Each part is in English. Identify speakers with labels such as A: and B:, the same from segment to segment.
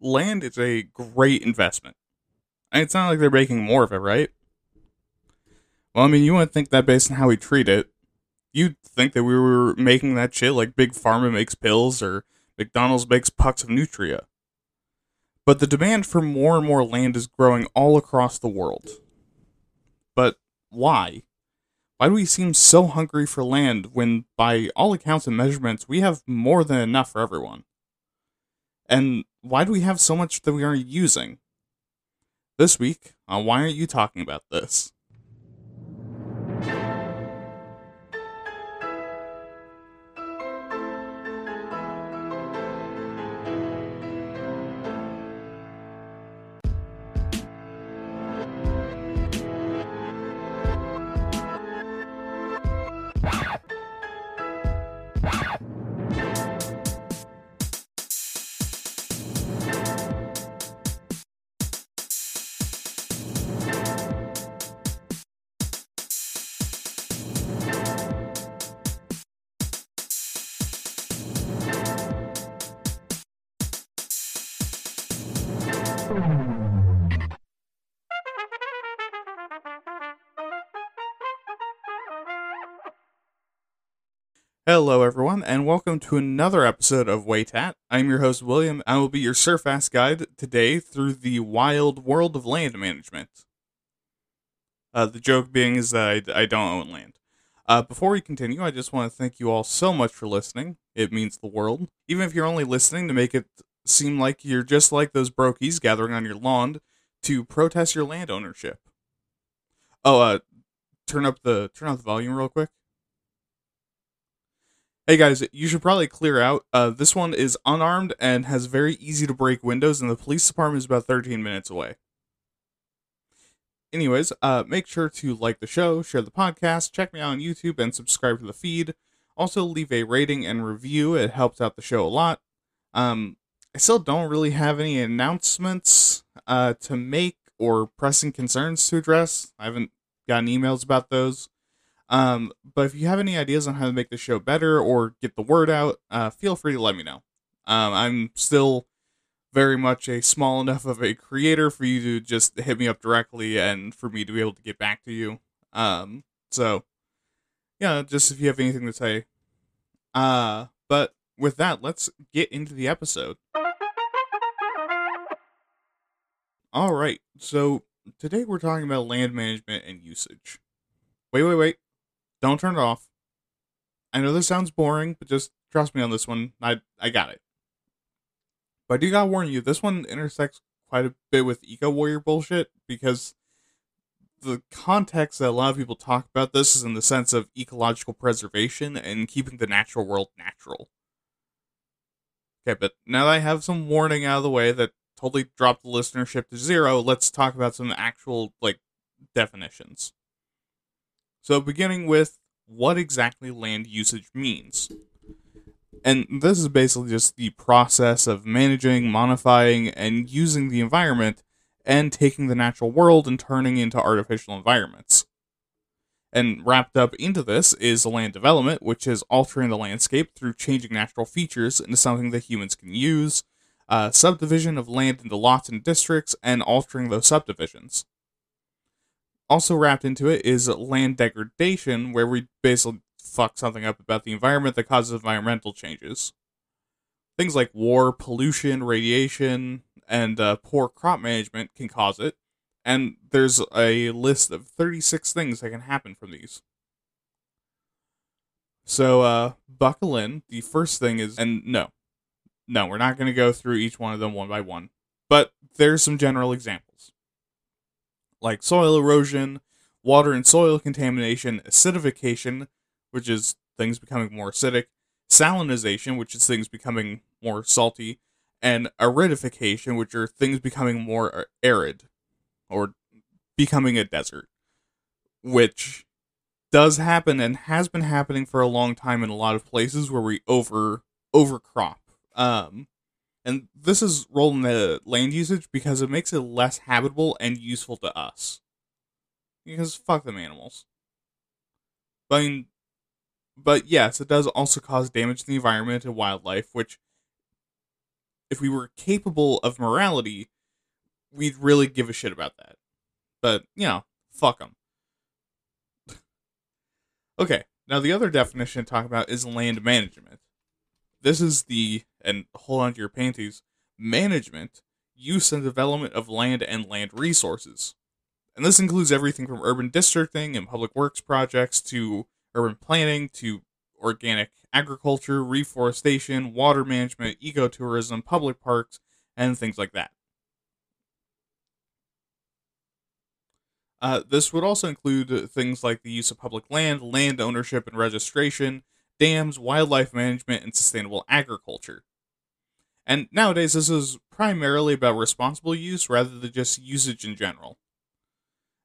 A: land is a great investment. And it's not like they're making more of it, right? Well, I mean, you wouldn't think that based on how we treat it. You'd think that we were making that shit like Big Pharma makes pills or McDonald's makes pucks of Nutria. But the demand for more and more land is growing all across the world. But why? Why do we seem so hungry for land when, by all accounts and measurements, we have more than enough for everyone? And why do we have so much that we aren't using? This week, on Why Aren't You Talking About This? Hello, everyone, and welcome to another episode of Waytat. I'm your host, William. I will be your surf guide today through the wild world of land management. Uh, the joke being is that I, I don't own land. Uh, before we continue, I just want to thank you all so much for listening. It means the world. Even if you're only listening to make it seem like you're just like those brokies gathering on your lawn to protest your land ownership. Oh, uh, turn up the turn up the volume real quick. Hey guys, you should probably clear out. Uh, this one is unarmed and has very easy to break windows, and the police department is about 13 minutes away. Anyways, uh, make sure to like the show, share the podcast, check me out on YouTube, and subscribe to the feed. Also, leave a rating and review. It helps out the show a lot. Um, I still don't really have any announcements uh, to make or pressing concerns to address. I haven't gotten emails about those. Um, but if you have any ideas on how to make the show better or get the word out, uh, feel free to let me know. Um, I'm still very much a small enough of a creator for you to just hit me up directly and for me to be able to get back to you. Um, so yeah, just if you have anything to say. Uh, but with that, let's get into the episode. All right, so today we're talking about land management and usage. Wait, wait, wait. Don't turn it off. I know this sounds boring, but just trust me on this one. I I got it. But I do gotta warn you, this one intersects quite a bit with eco warrior bullshit because the context that a lot of people talk about this is in the sense of ecological preservation and keeping the natural world natural. Okay, but now that I have some warning out of the way that totally dropped the listenership to zero, let's talk about some actual like definitions. So, beginning with what exactly land usage means. And this is basically just the process of managing, modifying, and using the environment and taking the natural world and turning into artificial environments. And wrapped up into this is land development, which is altering the landscape through changing natural features into something that humans can use, uh, subdivision of land into lots and districts, and altering those subdivisions also wrapped into it is land degradation, where we basically fuck something up about the environment that causes environmental changes. Things like war, pollution, radiation, and uh, poor crop management can cause it. And there's a list of 36 things that can happen from these. So, uh, buckle in. The first thing is, and no, no, we're not going to go through each one of them one by one, but there's some general examples like soil erosion, water and soil contamination, acidification, which is things becoming more acidic, salinization, which is things becoming more salty, and aridification, which are things becoming more arid or becoming a desert, which does happen and has been happening for a long time in a lot of places where we over overcrop. Um, and this is role in the land usage because it makes it less habitable and useful to us. Because fuck them animals. But, I mean, but yes, it does also cause damage to the environment and wildlife, which if we were capable of morality, we'd really give a shit about that. But, you know, fuck them. okay, now the other definition to talk about is land management. This is the, and hold on to your panties, management, use, and development of land and land resources. And this includes everything from urban districting and public works projects to urban planning to organic agriculture, reforestation, water management, ecotourism, public parks, and things like that. Uh, this would also include things like the use of public land, land ownership and registration, dams, wildlife management, and sustainable agriculture. And nowadays, this is primarily about responsible use rather than just usage in general.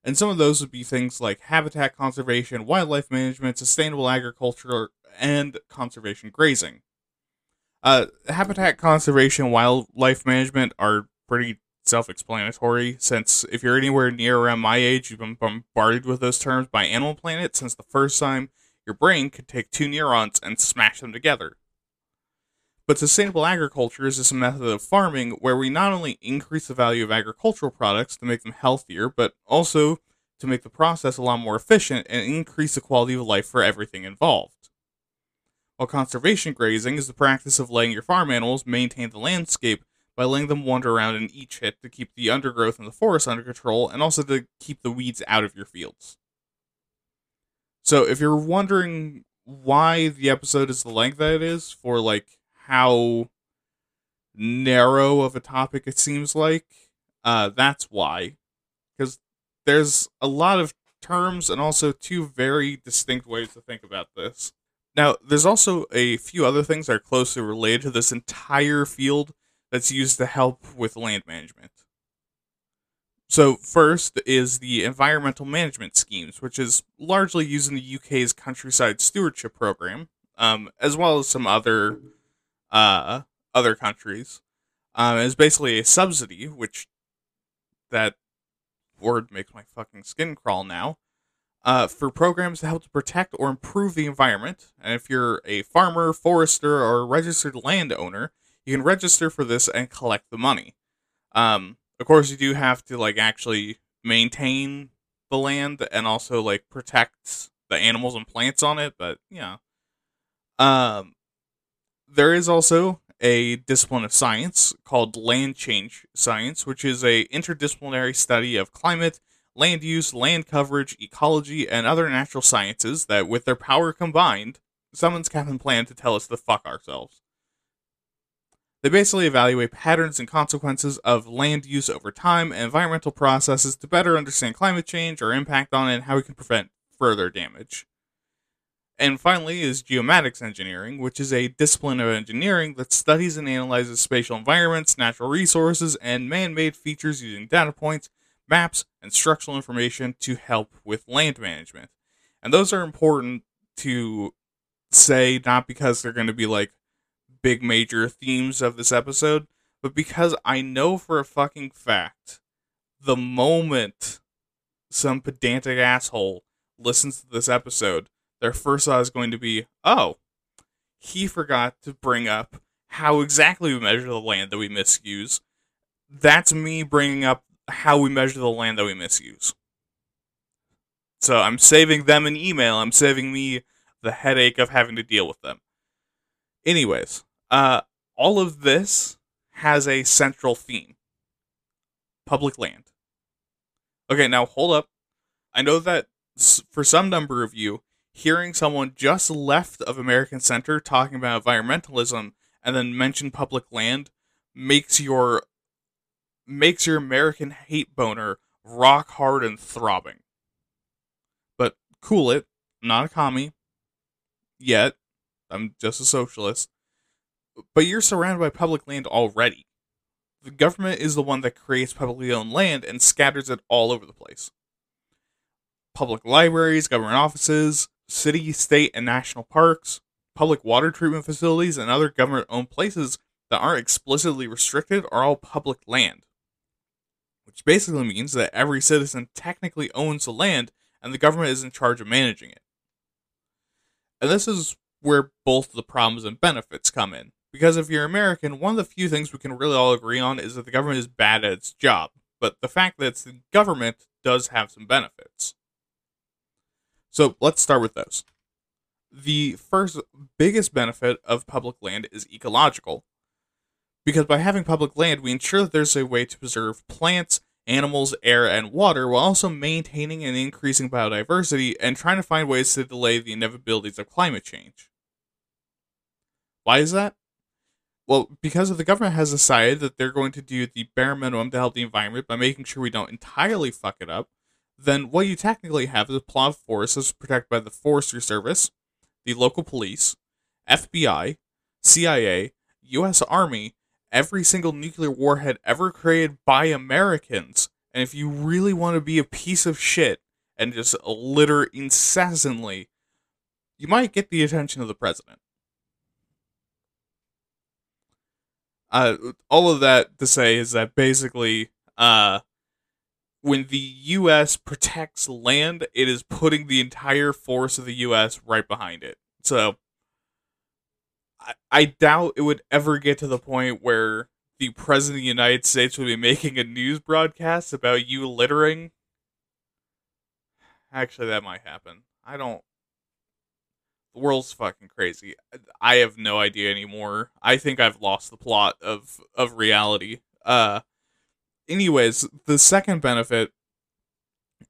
A: And some of those would be things like habitat conservation, wildlife management, sustainable agriculture, and conservation grazing. Uh, habitat conservation, wildlife management are pretty self-explanatory since if you're anywhere near around my age you've been bombarded with those terms by animal planet since the first time your brain could take two neurons and smash them together but sustainable agriculture is just a method of farming where we not only increase the value of agricultural products to make them healthier but also to make the process a lot more efficient and increase the quality of life for everything involved while conservation grazing is the practice of letting your farm animals maintain the landscape by letting them wander around in each hit to keep the undergrowth in the forest under control and also to keep the weeds out of your fields. So if you're wondering why the episode is the length that it is for like how narrow of a topic it seems like, uh that's why. Cuz there's a lot of terms and also two very distinct ways to think about this. Now, there's also a few other things that are closely related to this entire field that's used to help with land management. So, first is the environmental management schemes, which is largely used in the UK's countryside stewardship program, um, as well as some other uh, other countries. Um, it's basically a subsidy, which that word makes my fucking skin crawl now. Uh, for programs to help to protect or improve the environment. And if you're a farmer, forester, or registered landowner, you can register for this and collect the money. Um, of course, you do have to like actually maintain the land and also like protect the animals and plants on it. But yeah, um, there is also a discipline of science called land change science, which is a interdisciplinary study of climate, land use, land coverage, ecology, and other natural sciences that, with their power combined, summons Captain Planet to tell us to fuck ourselves. They basically evaluate patterns and consequences of land use over time and environmental processes to better understand climate change, or impact on it, and how we can prevent further damage. And finally is geomatics engineering, which is a discipline of engineering that studies and analyzes spatial environments, natural resources, and man made features using data points, maps, and structural information to help with land management. And those are important to say, not because they're going to be like, big major themes of this episode, but because I know for a fucking fact the moment some pedantic asshole listens to this episode, their first thought is going to be, oh, he forgot to bring up how exactly we measure the land that we misuse. That's me bringing up how we measure the land that we misuse. So I'm saving them an email. I'm saving me the headache of having to deal with them. Anyways, uh, all of this has a central theme public land. Okay, now hold up. I know that for some number of you, hearing someone just left of American Center talking about environmentalism and then mention public land makes your makes your American hate boner rock hard and throbbing. But cool it. Not a commie yet. I'm just a socialist but you're surrounded by public land already. The government is the one that creates publicly owned land and scatters it all over the place. Public libraries, government offices, city, state, and national parks, public water treatment facilities, and other government owned places that aren't explicitly restricted are all public land. Which basically means that every citizen technically owns the land and the government is in charge of managing it. And this is where both the problems and benefits come in Because if you're American, one of the few things we can really all agree on is that the government is bad at its job. But the fact that it's the government does have some benefits. So let's start with those. The first biggest benefit of public land is ecological. Because by having public land, we ensure that there's a way to preserve plants, animals, air, and water while also maintaining and increasing biodiversity and trying to find ways to delay the inevitabilities of climate change. Why is that? Well, because the government has decided that they're going to do the bare minimum to help the environment by making sure we don't entirely fuck it up, then what you technically have is a plot of forests that's protected by the Forestry Service, the local police, FBI, CIA, U.S. Army, every single nuclear warhead ever created by Americans. And if you really want to be a piece of shit and just litter incessantly, you might get the attention of the president. Uh, all of that to say is that basically, uh, when the U.S. protects land, it is putting the entire force of the U.S. right behind it. So, I, I doubt it would ever get to the point where the president of the United States would be making a news broadcast about you littering. Actually, that might happen. I don't. The world's fucking crazy. I have no idea anymore. I think I've lost the plot of of reality. Uh anyways, the second benefit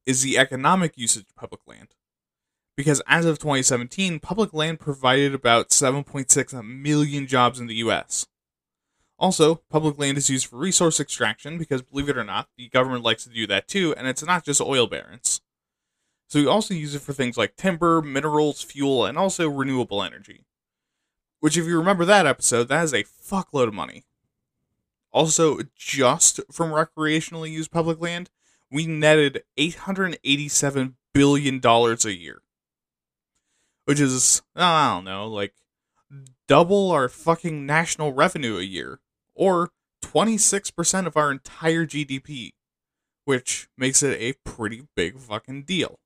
A: is the economic usage of public land. Because as of 2017, public land provided about 7.6 million jobs in the US. Also, public land is used for resource extraction because, believe it or not, the government likes to do that too, and it's not just oil barons. So we also use it for things like timber, minerals, fuel, and also renewable energy. Which, if you remember that episode, that is a fuckload of money. Also, just from recreationally used public land, we netted $887 billion a year. Which is, I don't know, like double our fucking national revenue a year. Or 26% of our entire GDP. Which makes it a pretty big fucking deal.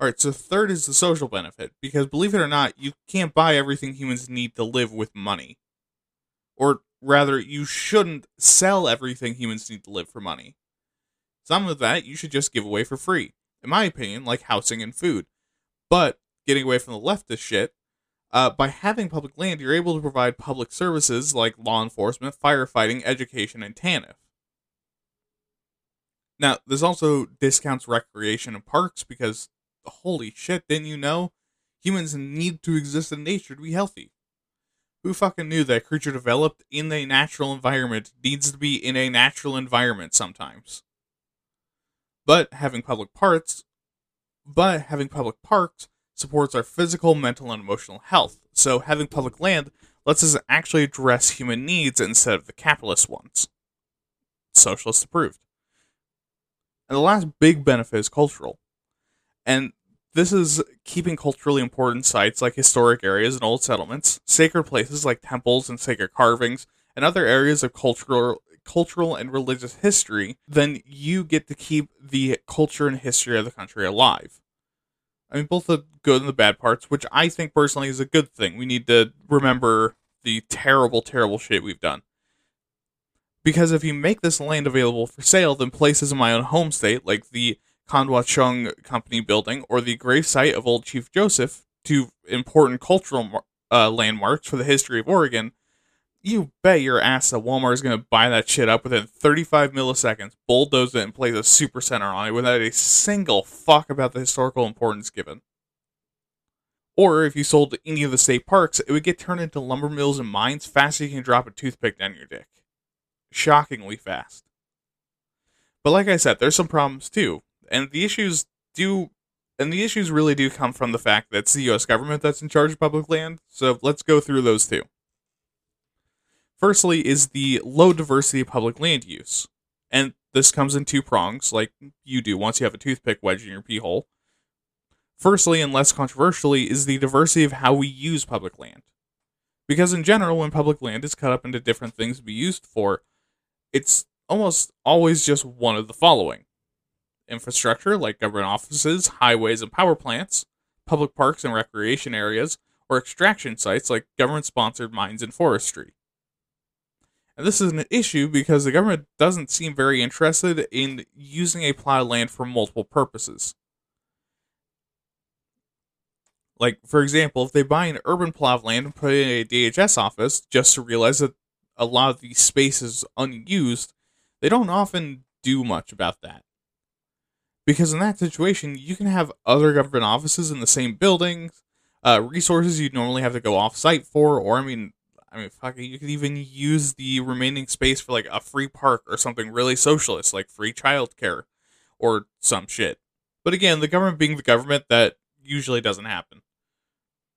A: Alright, so third is the social benefit, because believe it or not, you can't buy everything humans need to live with money. Or Rather, you shouldn't sell everything humans need to live for money. Some of that you should just give away for free, in my opinion, like housing and food. But, getting away from the leftist shit, uh, by having public land, you're able to provide public services like law enforcement, firefighting, education, and TANF. Now, this also discounts recreation and parks because, holy shit, didn't you know? Humans need to exist in nature to be healthy. Who fucking knew that a creature developed in a natural environment needs to be in a natural environment sometimes? But having public parks, but having public parks supports our physical, mental, and emotional health. So having public land lets us actually address human needs instead of the capitalist ones. Socialist approved. And the last big benefit is cultural. And this is keeping culturally important sites like historic areas and old settlements, sacred places like temples and sacred carvings, and other areas of cultural cultural and religious history, then you get to keep the culture and history of the country alive. I mean, both the good and the bad parts, which I think personally is a good thing. We need to remember the terrible, terrible shit we've done. Because if you make this land available for sale, then places in my own home state, like the Chung Company building or the grave site of Old Chief Joseph, two important cultural uh, landmarks for the history of Oregon, you bet your ass that Walmart is going to buy that shit up within 35 milliseconds, bulldoze it, and place a super center on it without a single fuck about the historical importance given. Or if you sold any of the state parks, it would get turned into lumber mills and mines faster than you can drop a toothpick down your dick. Shockingly fast. But like I said, there's some problems too and the issues do and the issues really do come from the fact that it's the US government that's in charge of public land. So let's go through those two. Firstly is the low diversity of public land use. And this comes in two prongs, like you do once you have a toothpick wedged in your pee hole. Firstly, and less controversially, is the diversity of how we use public land. Because in general, when public land is cut up into different things to be used for, it's almost always just one of the following infrastructure like government offices, highways, and power plants, public parks and recreation areas, or extraction sites like government sponsored mines and forestry. And this is an issue because the government doesn't seem very interested in using a plot of land for multiple purposes. Like, for example, if they buy an urban plot of land and put it in a DHS office just to realize that a lot of the space is unused, they don't often do much about that. Because in that situation, you can have other government offices in the same buildings, uh, resources you'd normally have to go off site for, or I mean, I mean, fuck, you could even use the remaining space for like a free park or something really socialist, like free childcare or some shit. But again, the government being the government, that usually doesn't happen.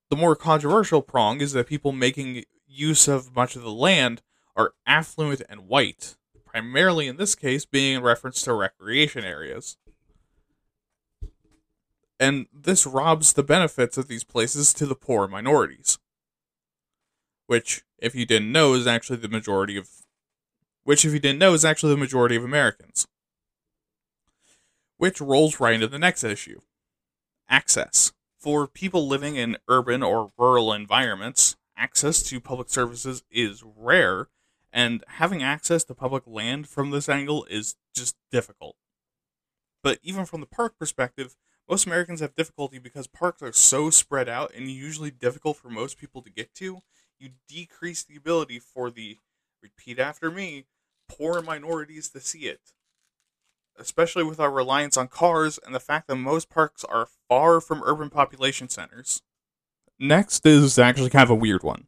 A: The more controversial prong is that people making use of much of the land are affluent and white, primarily in this case being in reference to recreation areas. And this robs the benefits of these places to the poor minorities which, if you didn't know, is actually the majority of, which, if you didn't know, is actually the majority of Americans. Which rolls right into the next issue access. For people living in urban or rural environments, access to public services is rare, and having access to public land from this angle is just difficult. But even from the park perspective, most Americans have difficulty because parks are so spread out and usually difficult for most people to get to. You decrease the ability for the repeat after me poor minorities to see it. Especially with our reliance on cars and the fact that most parks are far from urban population centers. Next is actually kind of a weird one.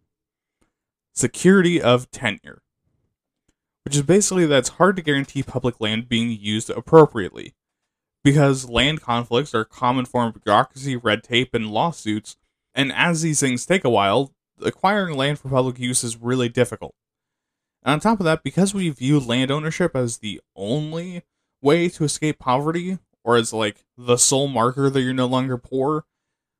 A: Security of tenure. Which is basically that it's hard to guarantee public land being used appropriately because land conflicts are a common form of bureaucracy, red tape, and lawsuits. And as these things take a while, acquiring land for public use is really difficult. And on top of that, because we view land ownership as the only way to escape poverty, or as like the sole marker that you're no longer poor,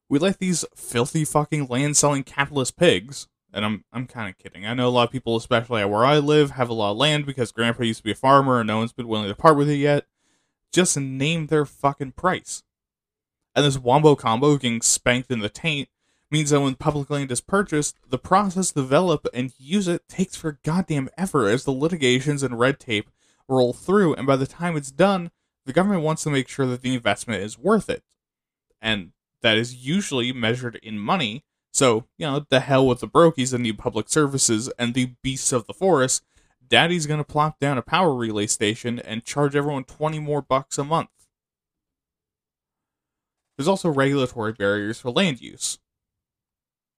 A: we let these filthy fucking land selling capitalist pigs, and I'm I'm kind of kidding. I know a lot of people, especially where I live, have a lot of land because grandpa used to be a farmer and no one's been willing to part with it yet. Just name their fucking price. And this wombo combo getting spanked in the taint means that when public land is purchased, the process to develop and use it takes for goddamn ever as the litigations and red tape roll through, and by the time it's done, the government wants to make sure that the investment is worth it. And that is usually measured in money. So, you know, the hell with the brokies and the public services and the beasts of the forest. Daddy's gonna plop down a power relay station and charge everyone 20 more bucks a month. There's also regulatory barriers for land use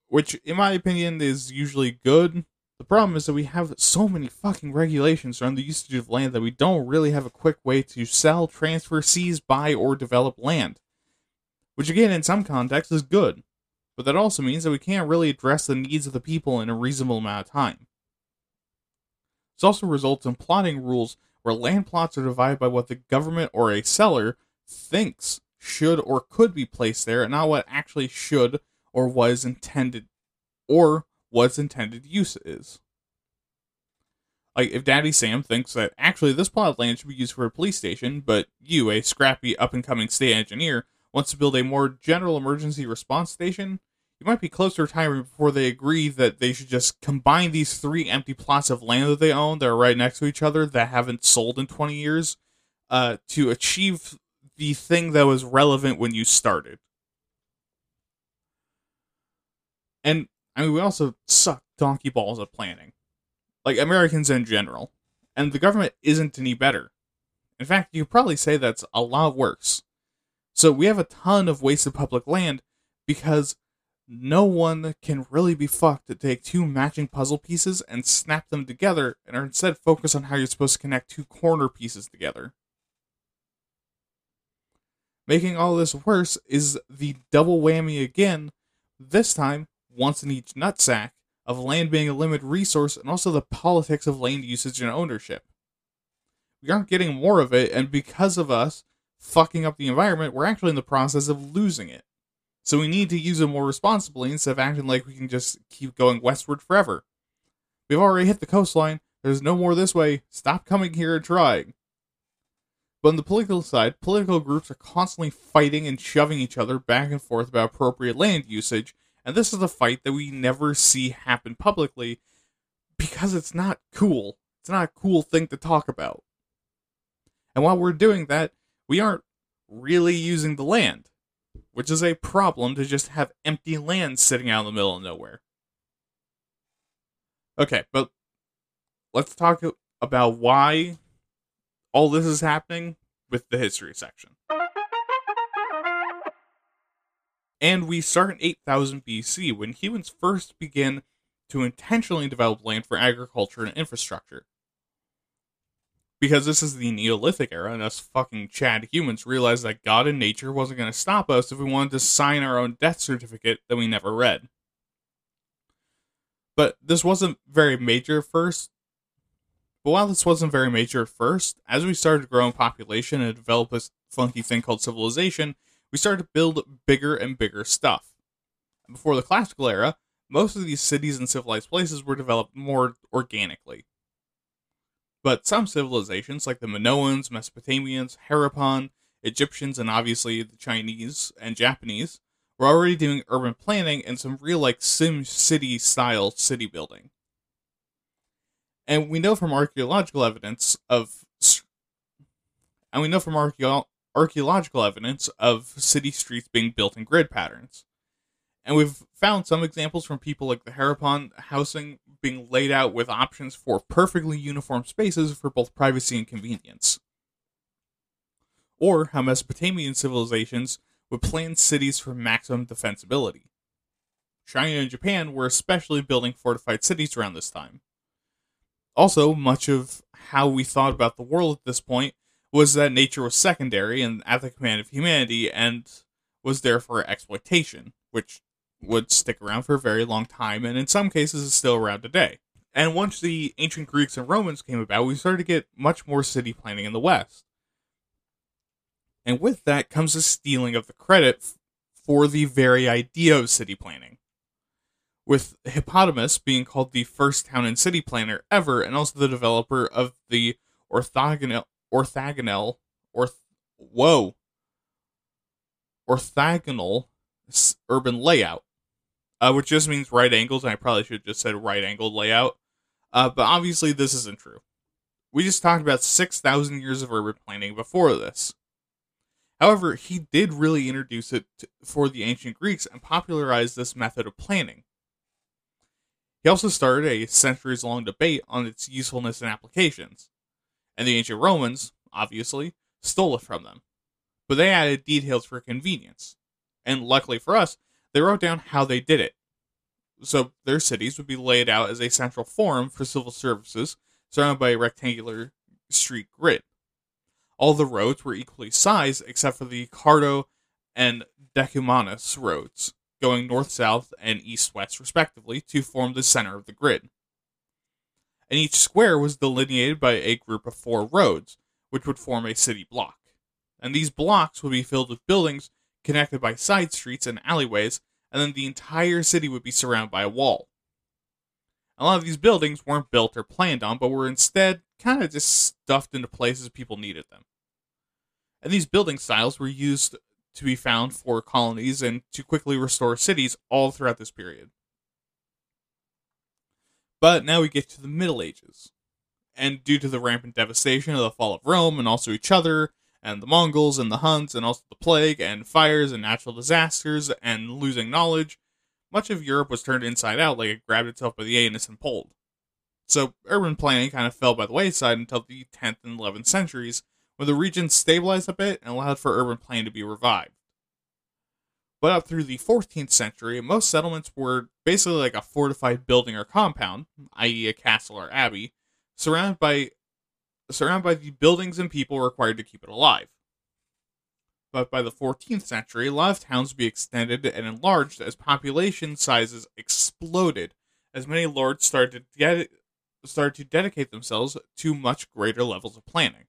A: which in my opinion is usually good. The problem is that we have so many fucking regulations around the usage of land that we don't really have a quick way to sell, transfer, seize, buy, or develop land. Which again, in some contexts, is good. But that also means that we can't really address the needs of the people in a reasonable amount of time. This also results in plotting rules where land plots are divided by what the government or a seller thinks should or could be placed there, and not what actually should or was intended or was intended use is. Like if Daddy Sam thinks that actually this plot of land should be used for a police station, but you, a scrappy up and coming state engineer, wants to build a more general emergency response station, you might be close to retiring before they agree that they should just combine these three empty plots of land that they own that are right next to each other that haven't sold in 20 years uh, to achieve the thing that was relevant when you started. And I mean, we also suck donkey balls at planning, like Americans in general. And the government isn't any better. In fact, you probably say that's a lot worse. So we have a ton of wasted public land because no one can really be fucked to take two matching puzzle pieces and snap them together and are instead focus on how you're supposed to connect two corner pieces together. Making all this worse is the double whammy again, this time once in each nutsack of land being a limited resource and also the politics of land usage and ownership. We aren't getting more of it, and because of us fucking up the environment, we're actually in the process of losing it. So we need to use it more responsibly instead of acting like we can just keep going westward forever. We've already hit the coastline. There's no more this way. Stop coming here and trying. But on the political side, political groups are constantly fighting and shoving each other back and forth about appropriate land usage And this is a fight that we never see happen publicly because it's not cool. It's not a cool thing to talk about. And while we're doing that, we aren't really using the land, which is a problem to just have empty land sitting out in the middle of nowhere. Okay, but let's talk about why all this is happening with the history section. And we start in 8000 BC when humans first begin to intentionally develop land for agriculture and infrastructure. Because this is the Neolithic era, and us fucking Chad humans realized that God and nature wasn't going to stop us if we wanted to sign our own death certificate that we never read. But this wasn't very major at first. But while this wasn't very major at first, as we started growing population and develop this funky thing called civilization, we started to build bigger and bigger stuff. Before the classical era, most of these cities and civilized places were developed more organically. But some civilizations, like the Minoans, Mesopotamians, Harappan, Egyptians, and obviously the Chinese and Japanese, were already doing urban planning and some real like Sim City style city building. And we know from archaeological evidence of and we know from archeo- archaeological evidence of city streets being built in grid patterns. And we've found some examples from people like the Harappan housing being laid out with options for perfectly uniform spaces for both privacy and convenience. Or how Mesopotamian civilizations would plan cities for maximum defensibility. China and Japan were especially building fortified cities around this time. Also, much of how we thought about the world at this point was that nature was secondary and at the command of humanity and was there for exploitation, which would stick around for a very long time and in some cases is still around today. And once the ancient Greeks and Romans came about, we started to get much more city planning in the West. And with that comes the stealing of the credit for the very idea of city planning. With Hippodamus being called the first town and city planner ever, and also the developer of the orthogonal, orthogonal, orth, whoa, orthogonal urban layout, uh, which just means right angles, and I probably should have just said right angled layout. Uh, but obviously, this isn't true. We just talked about 6,000 years of urban planning before this. However, he did really introduce it to, for the ancient Greeks and popularized this method of planning. He also started a centuries long debate on its usefulness and applications, and the ancient Romans, obviously, stole it from them. But they added details for convenience, and luckily for us, they wrote down how they did it. So their cities would be laid out as a central forum for civil services surrounded by a rectangular street grid. All the roads were equally sized except for the Cardo and Decumanus roads, going north south and east west respectively, to form the center of the grid. And each square was delineated by a group of four roads, which would form a city block. And these blocks would be filled with buildings connected by side streets and alleyways, and then the entire city would be surrounded by a wall. A lot of these buildings weren't built or planned on, but were instead kind of just stuffed into places people needed them. And these building styles were used to be found for colonies and to quickly restore cities all throughout this period. But now we get to the Middle Ages. And due to the rampant devastation of the fall of Rome and also each other, and the Mongols and the Huns and also the plague and fires and natural disasters and losing knowledge, much of Europe was turned inside out like it grabbed itself by the anus and pulled. So urban planning kind of fell by the wayside until the 10th and 11th centuries, when the region stabilized a bit and allowed for urban planning to be revived. But up through the 14th century, most settlements were basically like a fortified building or compound, i.e., a castle or abbey, surrounded by surrounded by the buildings and people required to keep it alive. But by the 14th century, a lot of towns would be extended and enlarged as population sizes exploded, as many lords started to get started to dedicate themselves to much greater levels of planning.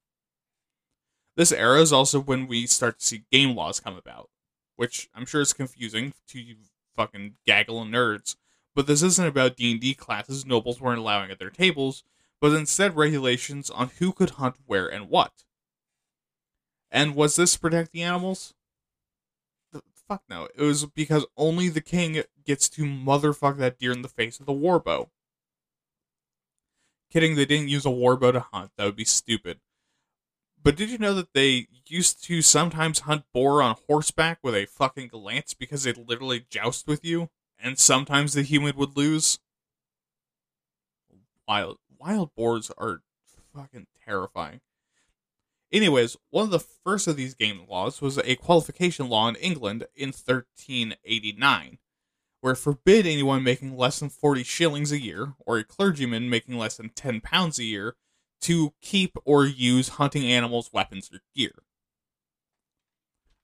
A: This era is also when we start to see game laws come about, which I'm sure is confusing to you fucking gaggle nerds. But this isn't about D&D classes nobles weren't allowing at their tables, but instead regulations on who could hunt where and what. And was this to protect the animals? fuck no. It was because only the king gets to motherfuck that deer in the face with a warbow. Kidding, they didn't use a warbow to hunt. That would be stupid. But did you know that they used to sometimes hunt boar on horseback with a fucking lance because they literally joust with you? And sometimes the human would lose? Wild wild boars are fucking terrifying. Anyways, one of the first of these game laws was a qualification law in England in 1389, where it forbid anyone making less than 40 shillings a year, or a clergyman making less than 10 pounds a year, to keep or use hunting animals, weapons, or gear.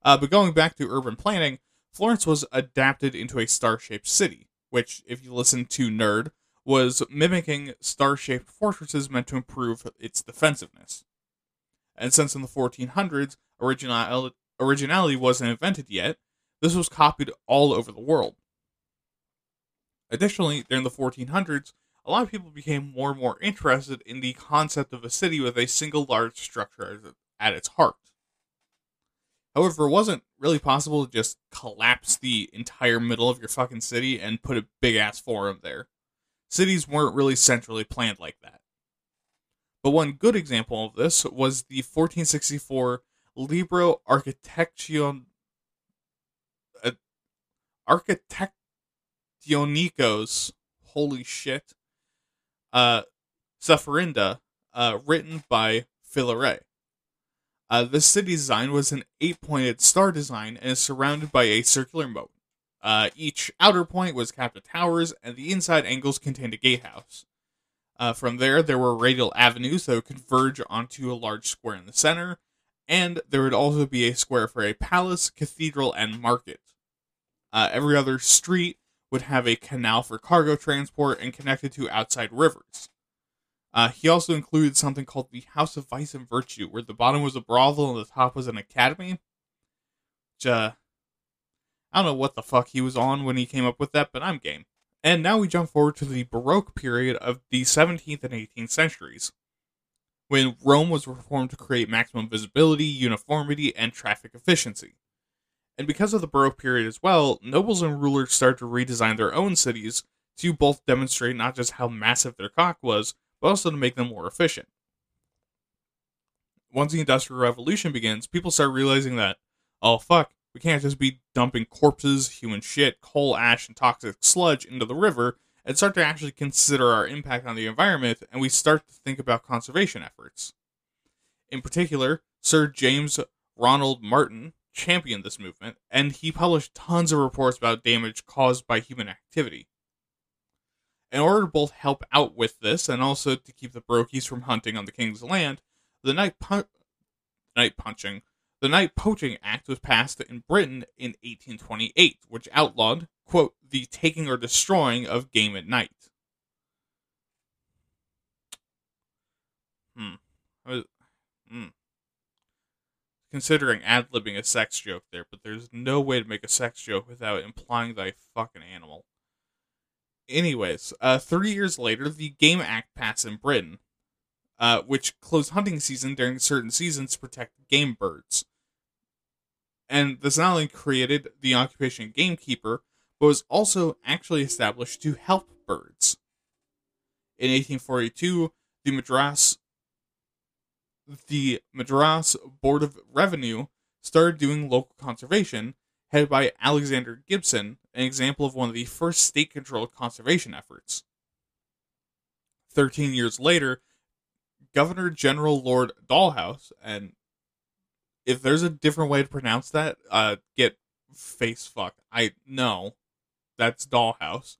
A: Uh, but going back to urban planning, Florence was adapted into a star shaped city, which, if you listen to Nerd, was mimicking star shaped fortresses meant to improve its defensiveness. And since in the 1400s, original, originality wasn't invented yet, this was copied all over the world. Additionally, during the 1400s, a lot of people became more and more interested in the concept of a city with a single large structure at its heart. However, it wasn't really possible to just collapse the entire middle of your fucking city and put a big ass forum there. Cities weren't really centrally planned like that. But one good example of this was the 1464 Libro Architection uh, Architectonicos, holy shit, uh, uh, written by Filaret. Uh, the city design was an eight-pointed star design and is surrounded by a circular moat. Uh, each outer point was capped with towers, and the inside angles contained a gatehouse. Uh, from there, there were radial avenues that would converge onto a large square in the center, and there would also be a square for a palace, cathedral, and market. Uh, every other street would have a canal for cargo transport and connected to outside rivers. Uh, he also included something called the House of Vice and Virtue, where the bottom was a brothel and the top was an academy. Which, uh, I don't know what the fuck he was on when he came up with that, but I'm game. And now we jump forward to the Baroque period of the 17th and 18th centuries, when Rome was reformed to create maximum visibility, uniformity, and traffic efficiency. And because of the Baroque period as well, nobles and rulers started to redesign their own cities to both demonstrate not just how massive their cock was, but also to make them more efficient. Once the Industrial Revolution begins, people start realizing that, oh fuck, we can't just be dumping corpses, human shit, coal ash, and toxic sludge into the river and start to actually consider our impact on the environment, and we start to think about conservation efforts. In particular, Sir James Ranald Martin championed this movement, and he published tons of reports about damage caused by human activity. In order to both help out with this and also to keep the Brokies from hunting on the king's land, the night, pu- night punching, the Night Poaching Act was passed in Britain in 1828, which outlawed, quote, the taking or destroying of game at night. Hmm. hmm. Considering ad libbing a sex joke there, but there's no way to make a sex joke without implying that I fucking animal. Anyways, uh, 30 years later, the Game Act passed in Britain, uh, which closed hunting season during certain seasons to protect game birds. And this not only created the occupation gamekeeper, but was also actually established to help birds. In 1842, the Madras the Madras Board of Revenue started doing local conservation, headed by Alexander Gibson, an example of one of the first state controlled conservation efforts. Thirteen years later, Governor General Lord Dalhousie, and if there's a different way to pronounce that, uh, get face fuck. I know that's Dollhouse.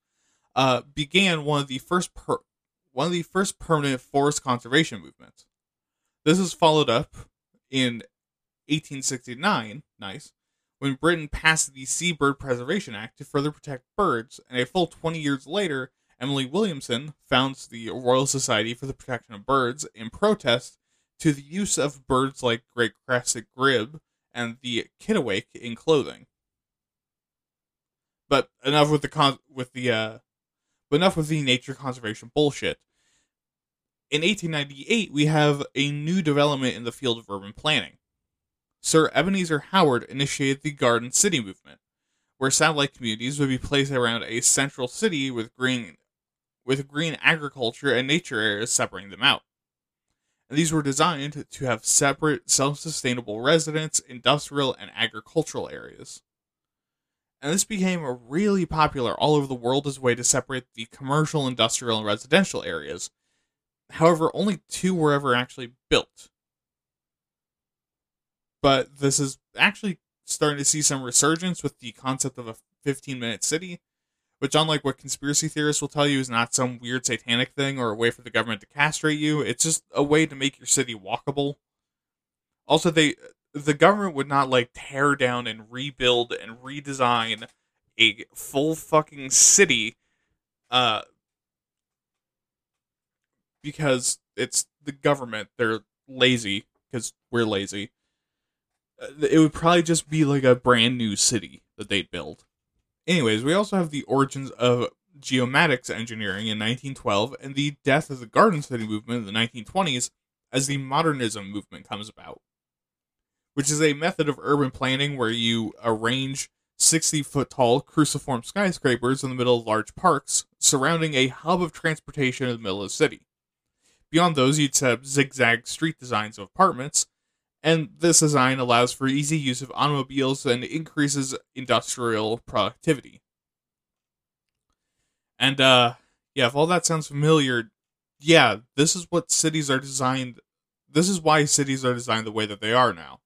A: Uh, began one of the first per- one of the first permanent forest conservation movements. This was followed up in 1869, nice, when Britain passed the Seabird Preservation Act to further protect birds, and a full 20 years later, Emily Williamson founds the Royal Society for the Protection of Birds in protest to the use of birds like great crested grebe and the kittiwake in clothing. But enough with the con- with the uh, but enough with the nature conservation bullshit. In 1898, we have a new development in the field of urban planning. Sir Ebenezer Howard initiated the Garden City movement, where satellite communities would be placed around a central city with green with green agriculture and nature areas separating them out. And these were designed to have separate self-sustainable residence, industrial, and agricultural areas. And this became a really popular all over the world as a way to separate the commercial, industrial, and residential areas. However, only two were ever actually built. But this is actually starting to see some resurgence with the concept of a 15 minute city, which, unlike what conspiracy theorists will tell you, is not some weird satanic thing or a way for the government to castrate you. It's just a way to make your city walkable. Also, they the government would not like tear down and rebuild and redesign a full fucking city uh because it's the government they're lazy because we're lazy uh, it would probably just be like a brand new city that they'd build. Anyways, we also have the origins of geomatics engineering in 1912 and the death of the Garden City movement in the 1920s as the modernism movement comes about, which is a method of urban planning where you arrange 60 foot tall cruciform skyscrapers in the middle of large parks surrounding a hub of transportation in the middle of the city. Beyond those, you'd set up zigzag street designs of apartments and this design allows for easy use of automobiles and increases industrial productivity. And uh yeah, if all that sounds familiar, yeah, this is what cities are designed this is why cities are designed the way that they are now.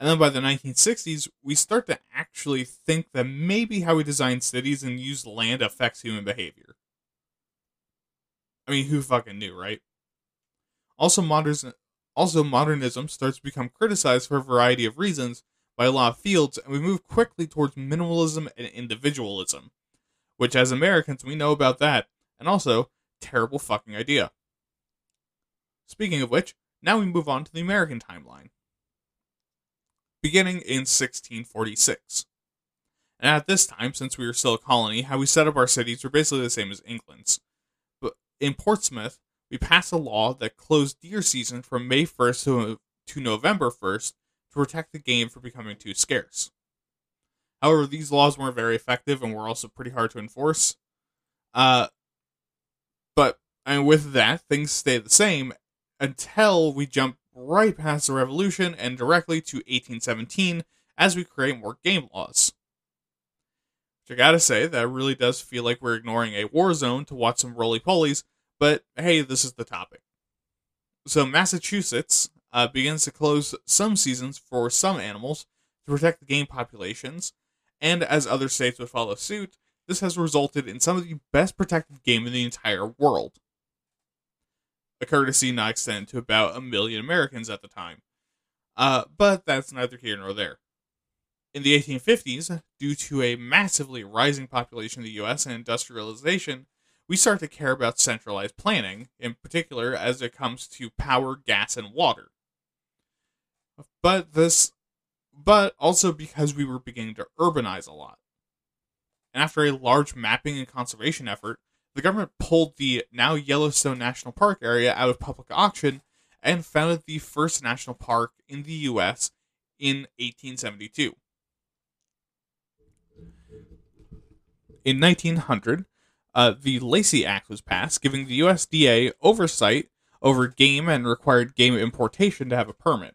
A: And then by the 1960s, we start to actually think that maybe how we design cities and use land affects human behavior. I mean, who fucking knew, right? Also, modernism, also, modernism starts to become criticized for a variety of reasons by a lot of fields, and we move quickly towards minimalism and individualism, which, as Americans, we know about that, and also, terrible fucking idea. Speaking of which, now we move on to the American timeline. Beginning in 1646. And at this time, since we were still a colony, how we set up our cities were basically the same as England's. But in Portsmouth, we passed a law that closed deer season from May 1st to, to November 1st to protect the game from becoming too scarce. However, these laws weren't very effective and were also pretty hard to enforce. Uh, but and with that, things stay the same until we jump right past the revolution and directly to 1817 as we create more game laws. Which I gotta say, that really does feel like we're ignoring a war zone to watch some roly polies but hey, this is the topic. So Massachusetts uh, begins to close some seasons for some animals to protect the game populations, and as other states would follow suit, this has resulted in some of the best protected game in the entire world. A courtesy not extended to about a million Americans at the time. Uh, but that's neither here nor there. In the 1850s, due to a massively rising population in the US and industrialization, we start to care about centralized planning, in particular as it comes to power, gas, and water. But this, but also because we were beginning to urbanize a lot. And after a large mapping and conservation effort, the government pulled the now Yellowstone National Park area out of public auction and founded the first national park in the U.S. in 1872. In 1900, uh, the Lacey Act was passed, giving the USDA oversight over game and required game importation to have a permit.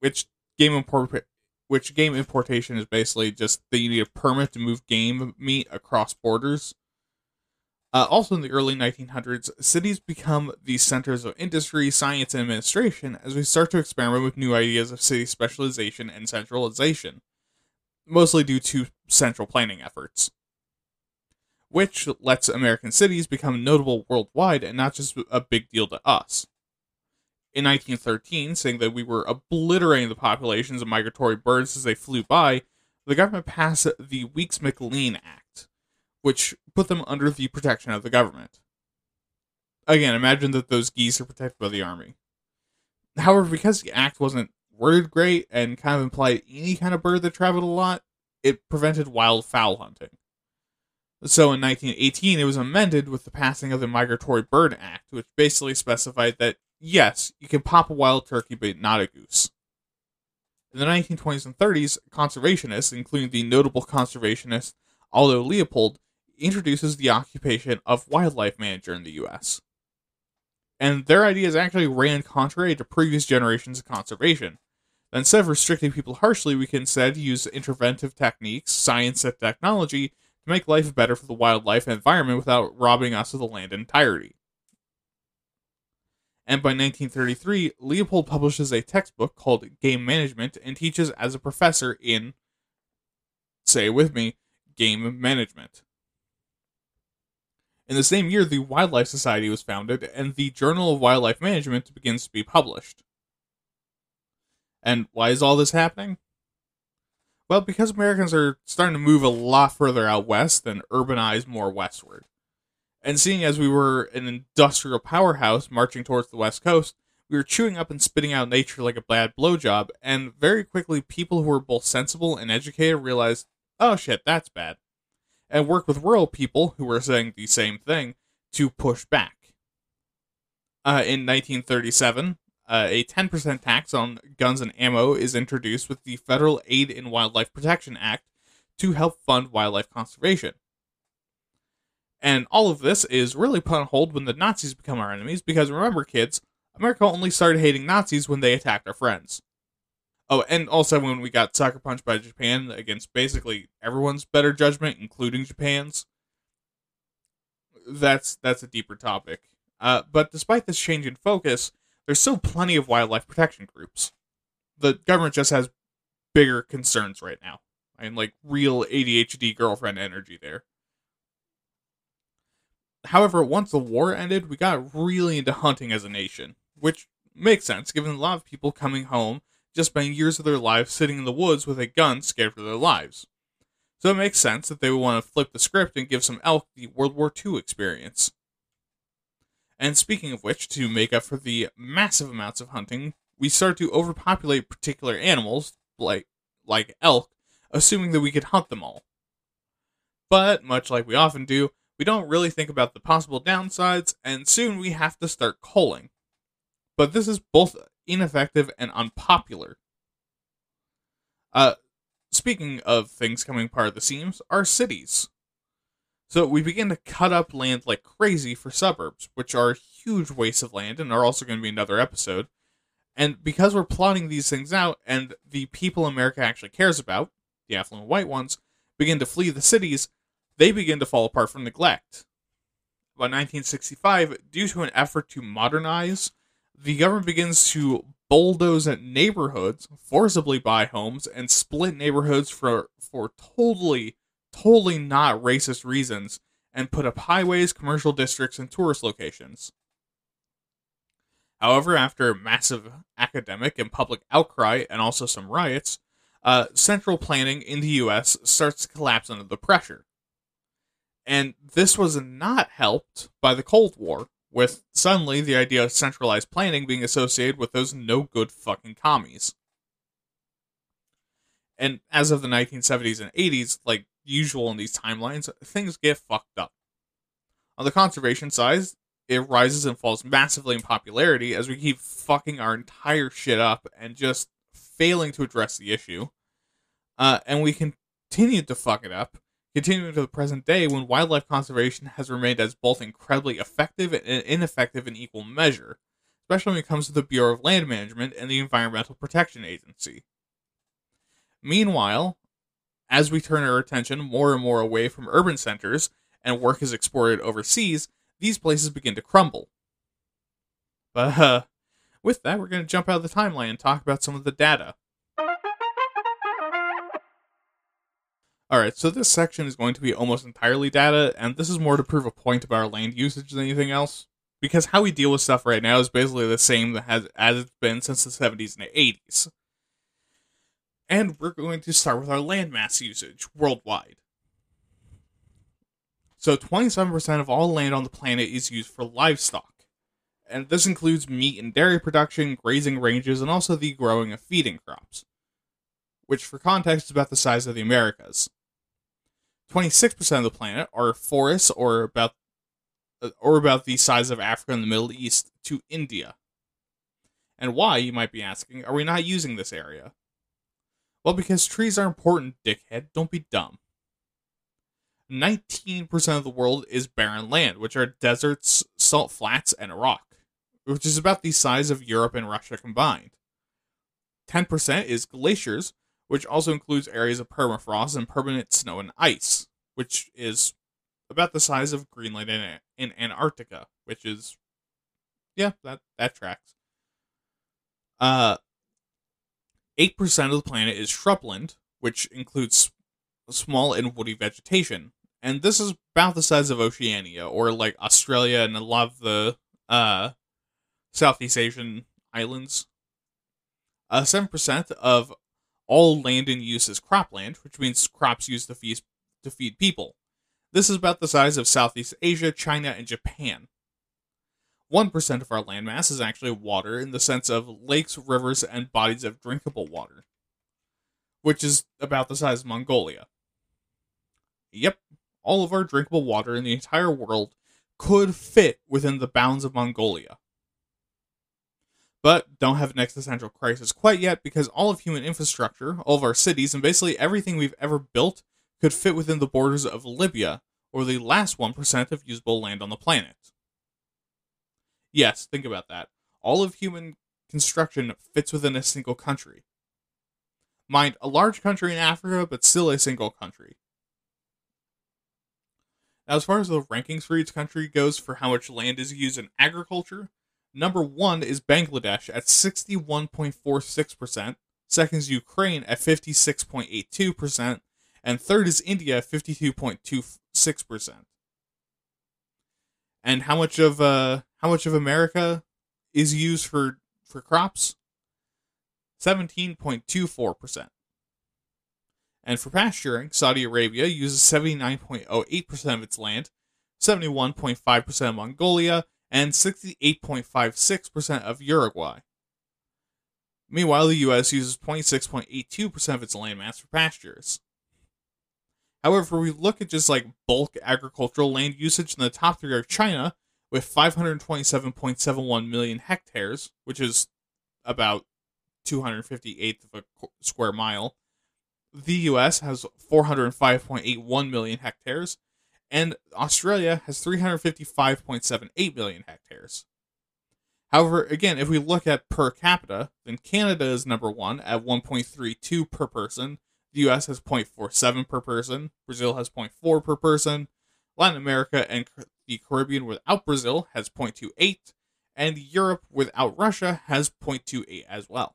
A: Which game import, which game importation is basically just that you need a permit to move game meat across borders. Uh, also, in the early 1900s, cities become the centers of industry, science, and administration as we start to experiment with new ideas of city specialization and centralization, mostly due to central planning efforts which lets American cities become notable worldwide and not just a big deal to us. In 1913, saying that we were obliterating the populations of migratory birds as they flew by, the government passed the Weeks McLean Act, which put them under the protection of the government. Again, imagine that those geese are protected by the army. However, because the act wasn't worded great and kind of implied any kind of bird that traveled a lot, it prevented wild fowl hunting. So in 1918, it was amended with the passing of the Migratory Bird Act, which basically specified that yes, you can pop a wild turkey, but not a goose. In the 1920s and 30s, conservationists, including the notable conservationist Aldo Leopold, introduces the occupation of wildlife manager in the US. And their ideas actually ran contrary to previous generations of conservation. Instead of restricting people harshly, we can instead use interventive techniques, science, and technology to make life better for the wildlife and environment without robbing us of the land entirety. And by 1933, Leopold publishes a textbook called Game Management and teaches as a professor in, say with me, game management. In the same year, the Wildlife Society was founded, and the Journal of Wildlife Management begins to be published. And why is all this happening? Well, because Americans are starting to move a lot further out west and urbanize more westward. And seeing as we were an industrial powerhouse marching towards the west coast, we were chewing up and spitting out nature like a bad blowjob, and very quickly people who were both sensible and educated realized, oh shit, that's bad and worked with rural people who were saying the same thing to push back. Uh, in 1937, uh, a 10% tax on guns and ammo is introduced with the Federal Aid in Wildlife Protection Act to help fund wildlife conservation. And all of this is really put on hold when the Nazis become our enemies because remember, kids, America only started hating Nazis when they attacked our friends. Oh, and also when we got sucker punched by Japan against basically everyone's better judgment, including Japan's. That's that's a deeper topic. Uh, but despite this change in focus, there's still plenty of wildlife protection groups. The government just has bigger concerns right now. and like real ADHD girlfriend energy there. However, once the war ended, we got really into hunting as a nation, which makes sense given a lot of people coming home just spend years of their lives sitting in the woods with a gun scared for their lives. So it makes sense that they would want to flip the script and give some elk the World War II experience. And speaking of which, to make up for the massive amounts of hunting, we start to overpopulate particular animals, like, like elk, assuming that we could hunt them all. But, much like we often do, we don't really think about the possible downsides, and soon we have to start culling. But this is both ineffective, and unpopular. Uh, speaking of things coming apart at the seams, our cities. So we begin to cut up land like crazy for suburbs, which are huge wastes of land and are also going to be another episode. And because we're plotting these things out, and the people America actually cares about, the affluent white ones, begin to flee the cities, they begin to fall apart from neglect. By 1965, due to an effort to modernize the government begins to bulldoze at neighborhoods, forcibly buy homes, and split neighborhoods for for totally, totally not racist reasons, and put up highways, commercial districts, and tourist locations. However, after massive academic and public outcry and also some riots, uh, central planning in the U.S. starts to collapse under the pressure. And this was not helped by the Cold War, with suddenly the idea of centralized planning being associated with those no good fucking commies. And as of the 1970s and 80s, like usual in these timelines, things get fucked up. On the conservation side, it rises and falls massively in popularity as we keep fucking our entire shit up and just failing to address the issue. Uh, and we continue to fuck it up continuing to the present day when wildlife conservation has remained as both incredibly effective and ineffective in equal measure, especially when it comes to the Bureau of Land Management and the Environmental Protection Agency. Meanwhile, as we turn our attention more and more away from urban centers and work is exported overseas, these places begin to crumble. But uh, with that, we're going to jump out of the timeline and talk about some of the data. Alright, so this section is going to be almost entirely data, and this is more to prove a point about our land usage than anything else. Because how we deal with stuff right now is basically the same as, as it's been since the 70s and the 80s. And we're going to start with our landmass usage worldwide. So 27% of all land on the planet is used for livestock. And this includes meat and dairy production, grazing ranges, and also the growing of feeding crops. Which, for context, is about the size of the Americas. 26% of the planet are forests or about uh, or about the size of Africa and the Middle East to India. And why, you might be asking, are we not using this area? Well, because trees are important, dickhead. Don't be dumb. 19% of the world is barren land, which are deserts, salt flats, and rock, which is about the size of Europe and Russia combined. 10% is glaciers, which also includes areas of permafrost and permanent snow and ice, which is about the size of Greenland and, and Antarctica, which is, yeah, that, that tracks. Uh, 8% of the planet is shrubland, which includes small and woody vegetation. And this is about the size of Oceania, or like Australia and a lot of the uh, Southeast Asian islands. Uh, 7% of all land in use is cropland, which means crops used to feed, to feed people. This is about the size of Southeast Asia, China, and Japan. 1% of our landmass is actually water in the sense of lakes, rivers, and bodies of drinkable water, which is about the size of Mongolia. Yep, all of our drinkable water in the entire world could fit within the bounds of Mongolia. But don't have an existential crisis quite yet because all of human infrastructure, all of our cities, and basically everything we've ever built could fit within the borders of Libya, or the last 1% of usable land on the planet. Yes, think about that. All of human construction fits within a single country. Mind, a large country in Africa, but still a single country. Now, as far as the rankings for each country goes for how much land is used in agriculture, number one is Bangladesh at 61.46%, second is Ukraine at 56.82%, and third is India at 52.26%. And how much of uh how much of America is used for for crops? 17.24%. And for pasturing, Saudi Arabia uses 79.08% of its land, 71.5% of Mongolia, and 68.56% of Uruguay. Meanwhile, the US uses 26.82% of its landmass for pastures. However, we look at just like bulk agricultural land usage, in the top three are China with 527.71 million hectares, which is about 258th of a square mile. The US has 405.81 million hectares, and Australia has 355.78 million hectares. However, again, if we look at per capita, then Canada is number one at 1.32 per person, the US has 0.47 per person. Brazil has 0.4 per person. Latin America and the Caribbean without Brazil has 0.28. And Europe without Russia has 0.28 as well.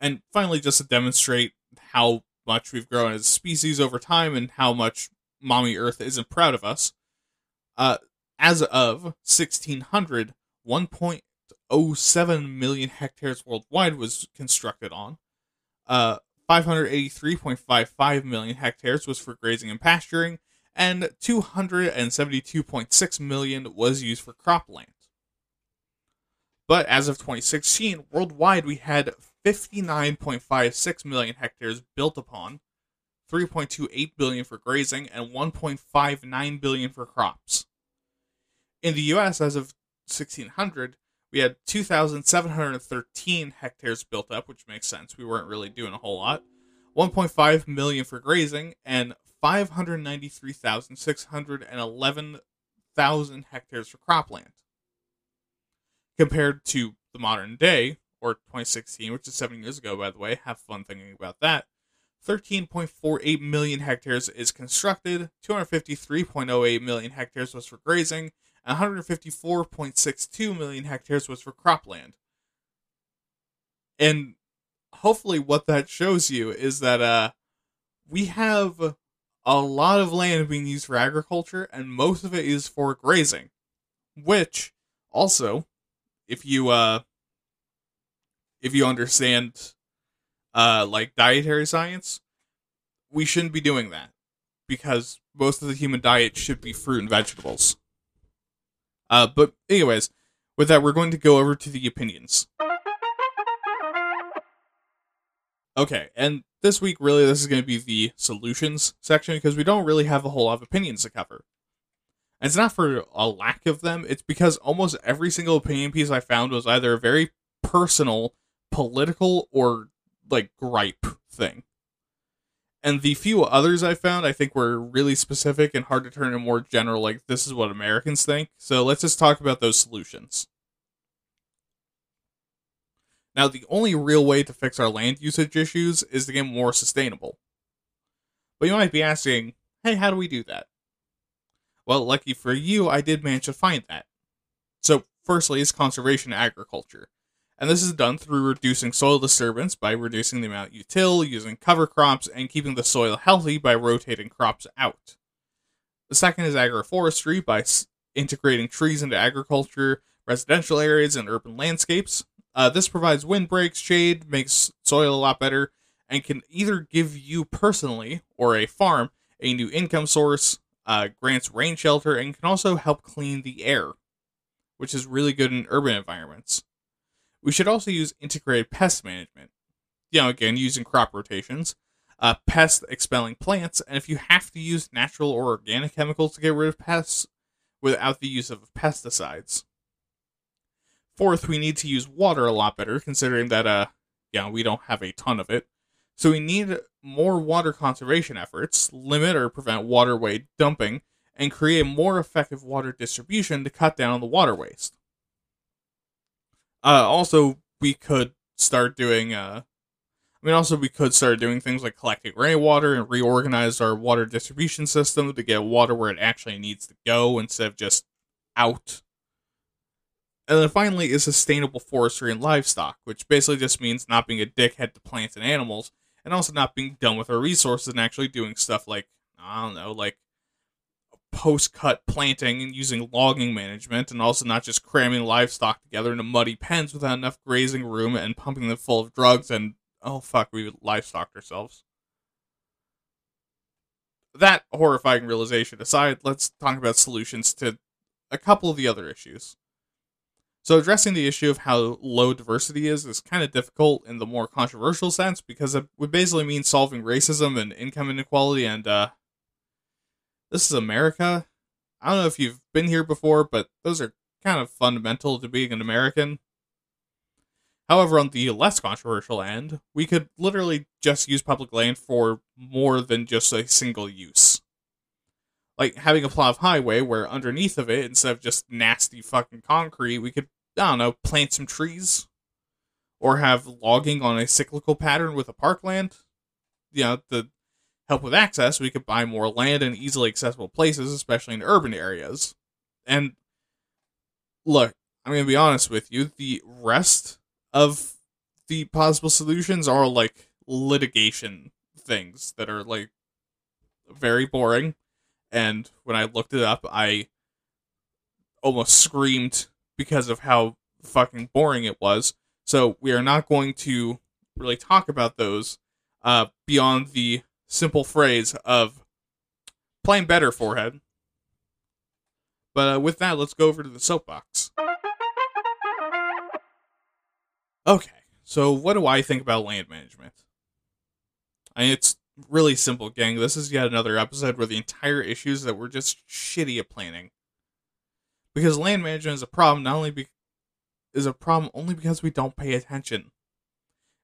A: And finally, just to demonstrate how much we've grown as a species over time and how much Mommy Earth isn't proud of us, uh, as of 1600, 1. 0.07 million hectares worldwide was constructed on. Uh, 583.55 million hectares was for grazing and pasturing, and 272.6 million was used for cropland. But as of 2016, worldwide we had 59.56 million hectares built upon, 3.28 billion for grazing, and 1.59 billion for crops. In the US, as of 1600, we had 2,713 hectares built up, which makes sense. We weren't really doing a whole lot. 1.5 million for grazing and 593,611,000 hectares for cropland. Compared to the modern day, or 2016, which is seven years ago, by the way, have fun thinking about that. 13.48 million hectares is constructed, 253.08 million hectares was for grazing, 154.62 million hectares was for cropland. And hopefully what that shows you is that uh we have a lot of land being used for agriculture and most of it is for grazing. Which also if you uh if you understand uh like dietary science, we shouldn't be doing that because most of the human diet should be fruit and vegetables. Uh, but anyways, with that, we're going to go over to the opinions. Okay, and this week, really, this is going to be the solutions section because we don't really have a whole lot of opinions to cover. And it's not for a lack of them, it's because almost every single opinion piece I found was either a very personal, political or like gripe thing. And the few others I found, I think were really specific and hard to turn into more general, like this is what Americans think. So let's just talk about those solutions. Now, the only real way to fix our land usage issues is to get more sustainable. But you might be asking, hey, how do we do that? Well, lucky for you, I did manage to find that. So, firstly, is conservation agriculture. And this is done through reducing soil disturbance by reducing the amount you till, using cover crops, and keeping the soil healthy by rotating crops out. The second is agroforestry by integrating trees into agriculture, residential areas, and urban landscapes. Uh, this provides windbreaks, shade, makes soil a lot better, and can either give you personally or a farm a new income source, uh, grants rain shelter, and can also help clean the air, which is really good in urban environments. We should also use integrated pest management. You know, again, using crop rotations, uh, pest expelling plants, and if you have to use natural or organic chemicals to get rid of pests without the use of pesticides. Fourth, we need to use water a lot better, considering that, uh, yeah, we don't have a ton of it. So we need more water conservation efforts, limit or prevent waterway dumping, and create more effective water distribution to cut down on the water waste. Uh, also, we could start doing, uh, I mean, also we could start doing things like collecting rainwater and reorganize our water distribution system to get water where it actually needs to go instead of just out. And then finally is sustainable forestry and livestock, which basically just means not being a dickhead to plants and animals, and also not being done with our resources and actually doing stuff like, I don't know, like post cut planting and using logging management, and also not just cramming livestock together into muddy pens without enough grazing room and pumping them full of drugs and, oh fuck, we livestocked ourselves. That horrifying realization aside, let's talk about solutions to a couple of the other issues. So addressing the issue of how low diversity is is kind of difficult in the more controversial sense because it would basically mean solving racism and income inequality and uh this is America. I don't know if you've been here before, but those are kind of fundamental to being an American. However, on the less controversial end, we could literally just use public land for more than just a single use. Like having a plot of highway where underneath of it, instead of just nasty fucking concrete, we could, I don't know, plant some trees. Or have logging on a cyclical pattern with a parkland. You know, to help with access, we could buy more land in easily accessible places, especially in urban areas. And look, I'm going to be honest with you, the rest of the possible solutions are like litigation things that are like very boring and when I looked it up, I almost screamed because of how fucking boring it was. So we are not going to really talk about those uh, beyond the simple phrase of playing better, forehead. But uh, with that, let's go over to the soapbox. Okay, so what do I think about land management? I mean, it's really simple, gang. This is yet another episode where the entire issue is that we're just shitty at planning. Because land management is a problem not only be- is a problem only because we don't pay attention.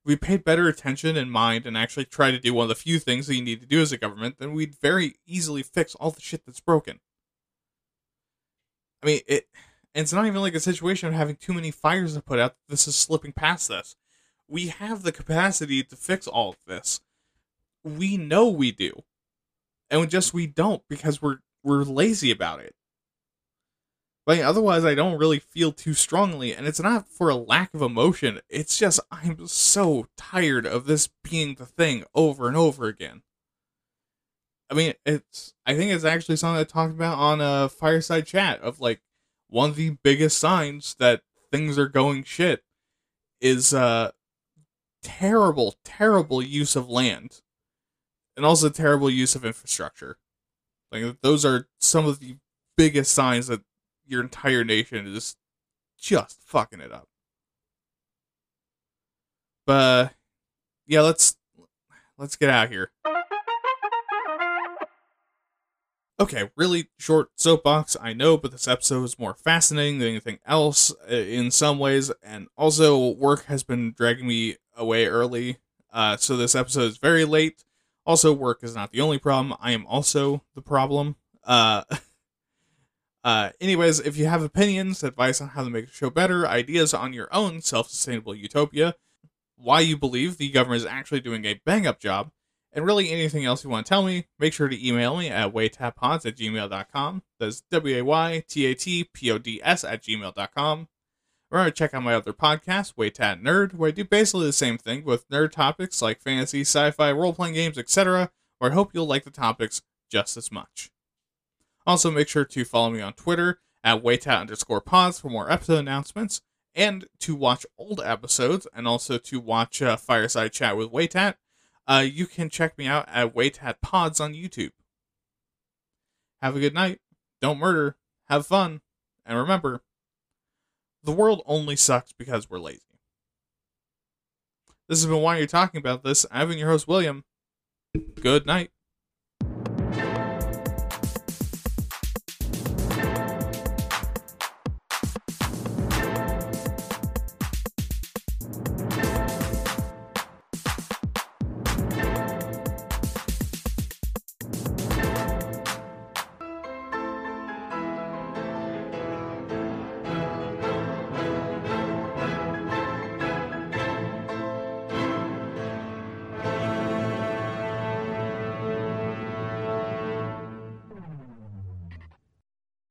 A: We paid better attention in mind and actually try to do one of the few things that you need to do as a government, then we'd very easily fix all the shit that's broken. I mean, it it's not even like a situation of having too many fires to put out. This is slipping past us. We have the capacity to fix all of this we know we do, and we just we don't because we're we're lazy about it. But otherwise, I don't really feel too strongly, and it's not for a lack of emotion. It's just I'm so tired of this being the thing over and over again. I mean, it's I think it's actually something I talked about on a fireside chat of like one of the biggest signs that things are going shit is uh terrible, terrible use of land and also terrible use of infrastructure. Like those are some of the biggest signs that your entire nation is just fucking it up. But yeah, let's let's get out here. Okay, really short soapbox, I know, but this episode is more fascinating than anything else uh, in some ways, and also work has been dragging me away early, uh, so this episode is very late. Also, work is not the only problem, I am also the problem. Uh, uh, anyways, if you have opinions, advice on how to make the show better, ideas on your own self sustainable utopia, why you believe the government is actually doing a bang up job, and really anything else you want to tell me, make sure to email me at waytatpods at gmail.com. That's W A Y T A T P O D S at gmail.com. Remember to check out my other podcast, Waytat Nerd, where I do basically the same thing with nerd topics like fantasy, sci fi, role playing games, etc., where I hope you'll like the topics just as much. Also, make sure to follow me on Twitter at Waytat underscore pods for more episode announcements and to watch old episodes and also to watch uh, Fireside Chat with Waytat uh, you can check me out at Waytat Pods on YouTube. Have a good night. Don't murder. Have fun. And remember, the world only sucks because we're lazy. This has been why you're talking about this. I've been your host, William. Good night.